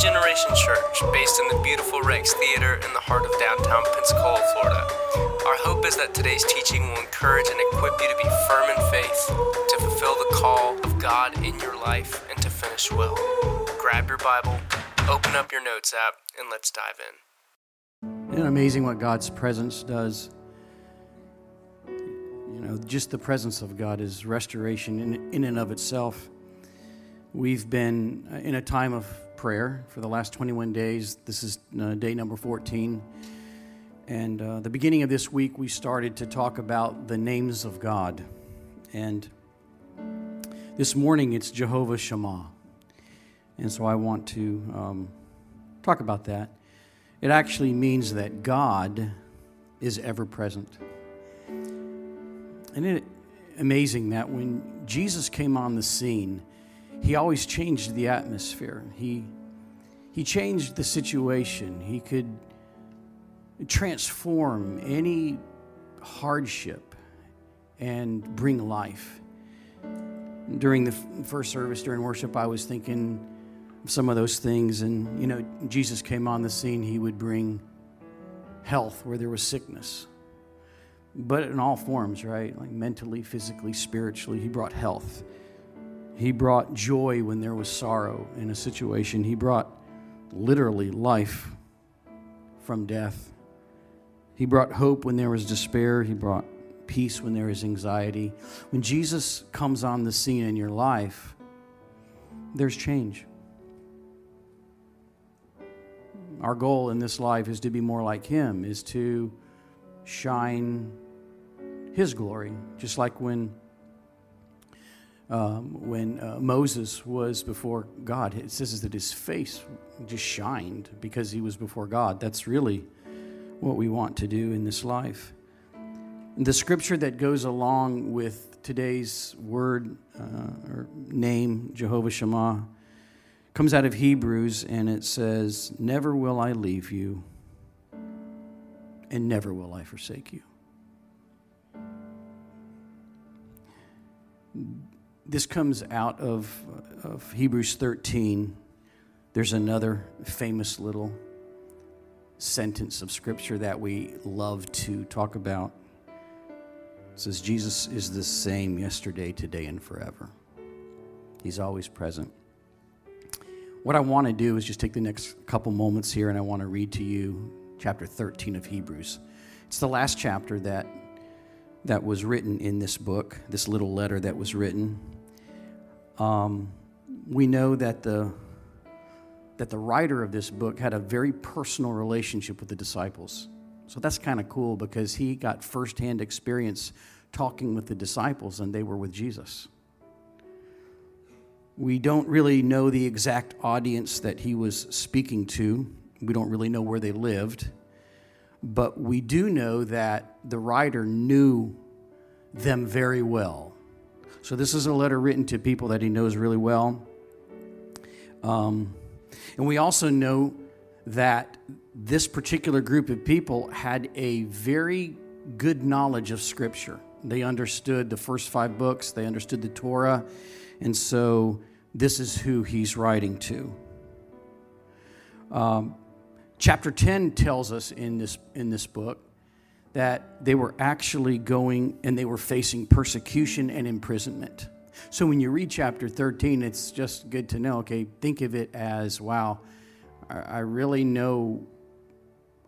Generation Church, based in the beautiful Rex Theater in the heart of downtown Pensacola, Florida. Our hope is that today's teaching will encourage and equip you to be firm in faith, to fulfill the call of God in your life, and to finish well. Grab your Bible, open up your notes app, and let's dive in. Isn't it amazing what God's presence does? You know, just the presence of God is restoration in, in and of itself. We've been uh, in a time of prayer for the last 21 days. This is uh, day number 14. And uh, the beginning of this week, we started to talk about the names of God. And this morning, it's Jehovah Shammah. And so I want to um, talk about that. It actually means that God is ever present. And it amazing that when Jesus came on the scene, he always changed the atmosphere. He he changed the situation. He could transform any hardship and bring life. During the first service during worship, I was thinking some of those things and you know, Jesus came on the scene, he would bring health where there was sickness but in all forms, right? Like mentally, physically, spiritually, he brought health. He brought joy when there was sorrow in a situation. He brought literally life from death. He brought hope when there was despair. He brought peace when there was anxiety. When Jesus comes on the scene in your life, there's change. Our goal in this life is to be more like Him, is to shine His glory, just like when. Um, when uh, Moses was before God, it says that his face just shined because he was before God. That's really what we want to do in this life. And the scripture that goes along with today's word uh, or name, Jehovah Shammah, comes out of Hebrews and it says, Never will I leave you and never will I forsake you. This comes out of, of Hebrews 13. There's another famous little sentence of scripture that we love to talk about. It says, Jesus is the same yesterday, today, and forever. He's always present. What I want to do is just take the next couple moments here and I want to read to you chapter 13 of Hebrews. It's the last chapter that, that was written in this book, this little letter that was written. Um, we know that the, that the writer of this book had a very personal relationship with the disciples. So that's kind of cool because he got firsthand experience talking with the disciples and they were with Jesus. We don't really know the exact audience that he was speaking to. We don't really know where they lived, but we do know that the writer knew them very well. So, this is a letter written to people that he knows really well. Um, and we also know that this particular group of people had a very good knowledge of Scripture. They understood the first five books, they understood the Torah, and so this is who he's writing to. Um, Chapter 10 tells us in this, in this book that they were actually going and they were facing persecution and imprisonment. So when you read chapter 13, it's just good to know okay, think of it as wow, I really know,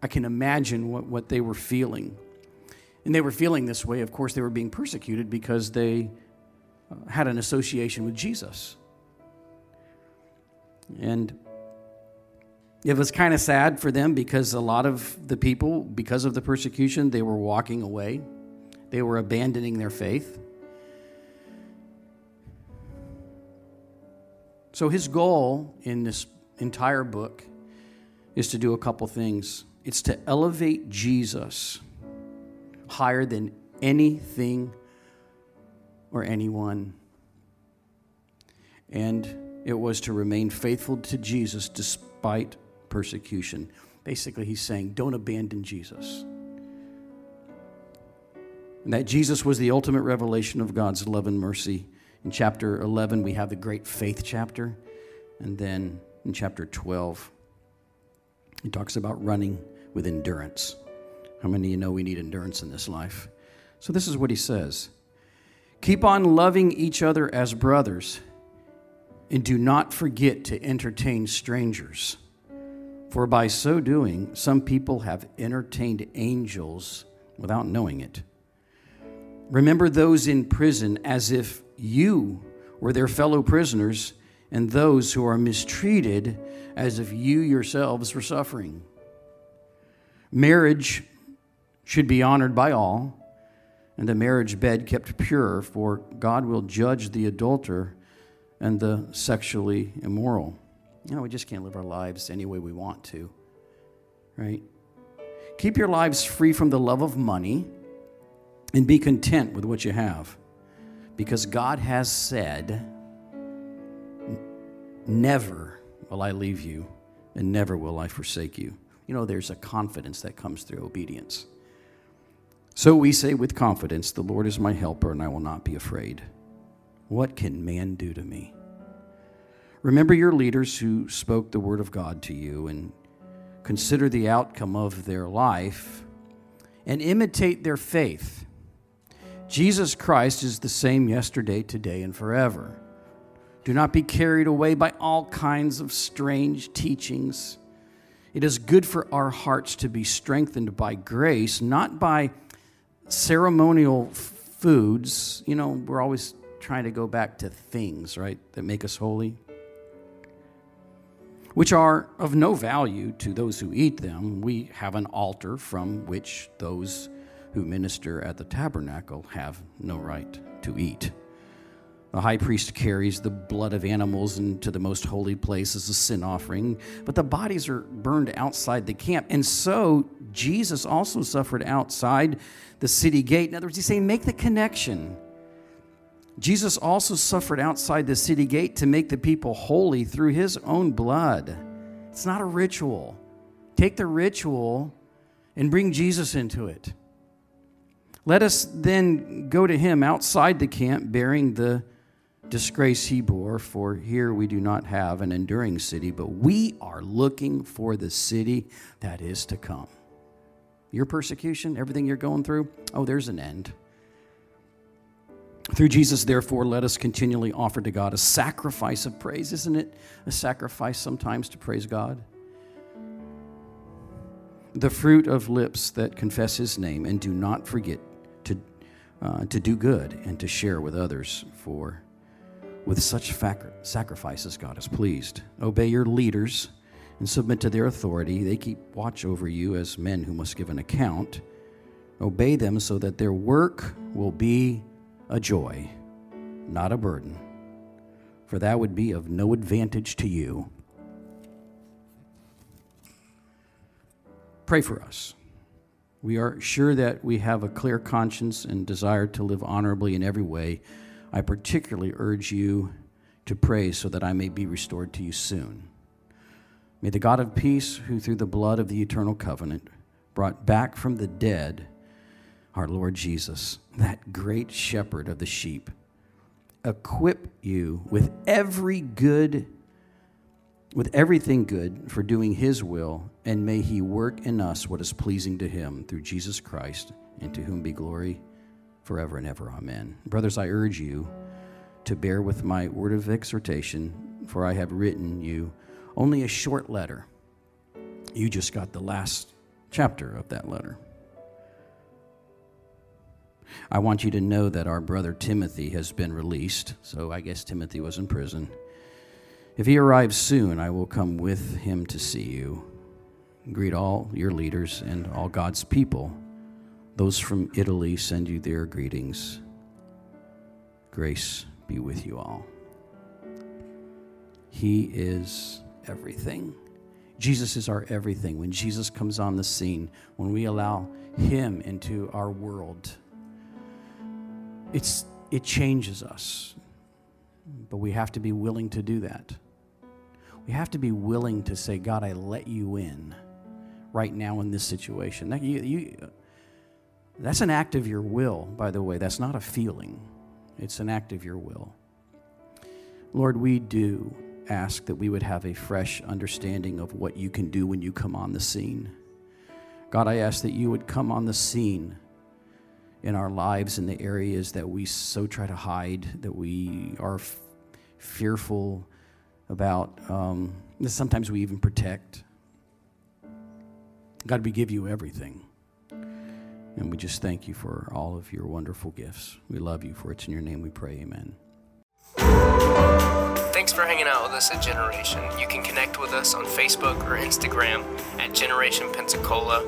I can imagine what, what they were feeling. And they were feeling this way. Of course, they were being persecuted because they uh, had an association with Jesus. And it was kind of sad for them because a lot of the people, because of the persecution, they were walking away. They were abandoning their faith. So, his goal in this entire book is to do a couple things it's to elevate Jesus higher than anything or anyone. And it was to remain faithful to Jesus despite persecution. Basically, he's saying, don't abandon Jesus. And that Jesus was the ultimate revelation of God's love and mercy. In chapter 11, we have the great faith chapter. And then in chapter 12. He talks about running with endurance. How many of you know we need endurance in this life? So, this is what he says Keep on loving each other as brothers, and do not forget to entertain strangers. For by so doing, some people have entertained angels without knowing it. Remember those in prison as if you were their fellow prisoners, and those who are mistreated as if you yourselves were suffering. Marriage should be honored by all, and the marriage bed kept pure, for God will judge the adulterer and the sexually immoral. You know, we just can't live our lives any way we want to, right? Keep your lives free from the love of money and be content with what you have. Because God has said, Never will I leave you, and never will I forsake you. You know, there's a confidence that comes through obedience. So we say with confidence, The Lord is my helper, and I will not be afraid. What can man do to me? Remember your leaders who spoke the word of God to you, and consider the outcome of their life, and imitate their faith. Jesus Christ is the same yesterday, today, and forever. Do not be carried away by all kinds of strange teachings. It is good for our hearts to be strengthened by grace, not by ceremonial foods. You know, we're always trying to go back to things, right, that make us holy, which are of no value to those who eat them. We have an altar from which those who minister at the tabernacle have no right to eat. The high priest carries the blood of animals into the most holy place as a sin offering, but the bodies are burned outside the camp. And so Jesus also suffered outside the city gate. In other words, he's saying, make the connection. Jesus also suffered outside the city gate to make the people holy through his own blood. It's not a ritual. Take the ritual and bring Jesus into it. Let us then go to him outside the camp bearing the disgrace he bore, for here we do not have an enduring city, but we are looking for the city that is to come. Your persecution, everything you're going through, oh, there's an end. Through Jesus, therefore, let us continually offer to God a sacrifice of praise. Isn't it a sacrifice sometimes to praise God? The fruit of lips that confess his name and do not forget to, uh, to do good and to share with others, for with such sacrifices, God is pleased. Obey your leaders and submit to their authority. They keep watch over you as men who must give an account. Obey them so that their work will be a joy, not a burden, for that would be of no advantage to you. Pray for us. We are sure that we have a clear conscience and desire to live honorably in every way I particularly urge you to pray so that I may be restored to you soon. May the God of peace, who through the blood of the eternal covenant brought back from the dead our Lord Jesus, that great shepherd of the sheep, equip you with every good with everything good for doing his will and may he work in us what is pleasing to him through Jesus Christ and to whom be glory forever and ever. Amen. Brothers, I urge you to bear with my word of exhortation, for I have written you only a short letter. You just got the last chapter of that letter. I want you to know that our brother Timothy has been released, so I guess Timothy was in prison. If he arrives soon, I will come with him to see you. Greet all your leaders and all God's people. Those from Italy send you their greetings. Grace be with you all. He is everything. Jesus is our everything. When Jesus comes on the scene, when we allow Him into our world, it's, it changes us. But we have to be willing to do that. We have to be willing to say, God, I let you in right now in this situation. That, you, you, that's an act of your will, by the way. That's not a feeling, it's an act of your will. Lord, we do ask that we would have a fresh understanding of what you can do when you come on the scene. God, I ask that you would come on the scene in our lives in the areas that we so try to hide, that we are f- fearful about, um, that sometimes we even protect. God, we give you everything. And we just thank you for all of your wonderful gifts. We love you, for it's in your name we pray. Amen. Thanks for hanging out with us at Generation. You can connect with us on Facebook or Instagram at Generation Pensacola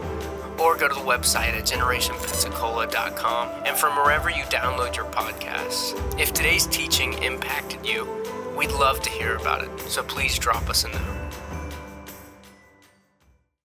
or go to the website at generationpensacola.com and from wherever you download your podcasts. If today's teaching impacted you, we'd love to hear about it, so please drop us a note.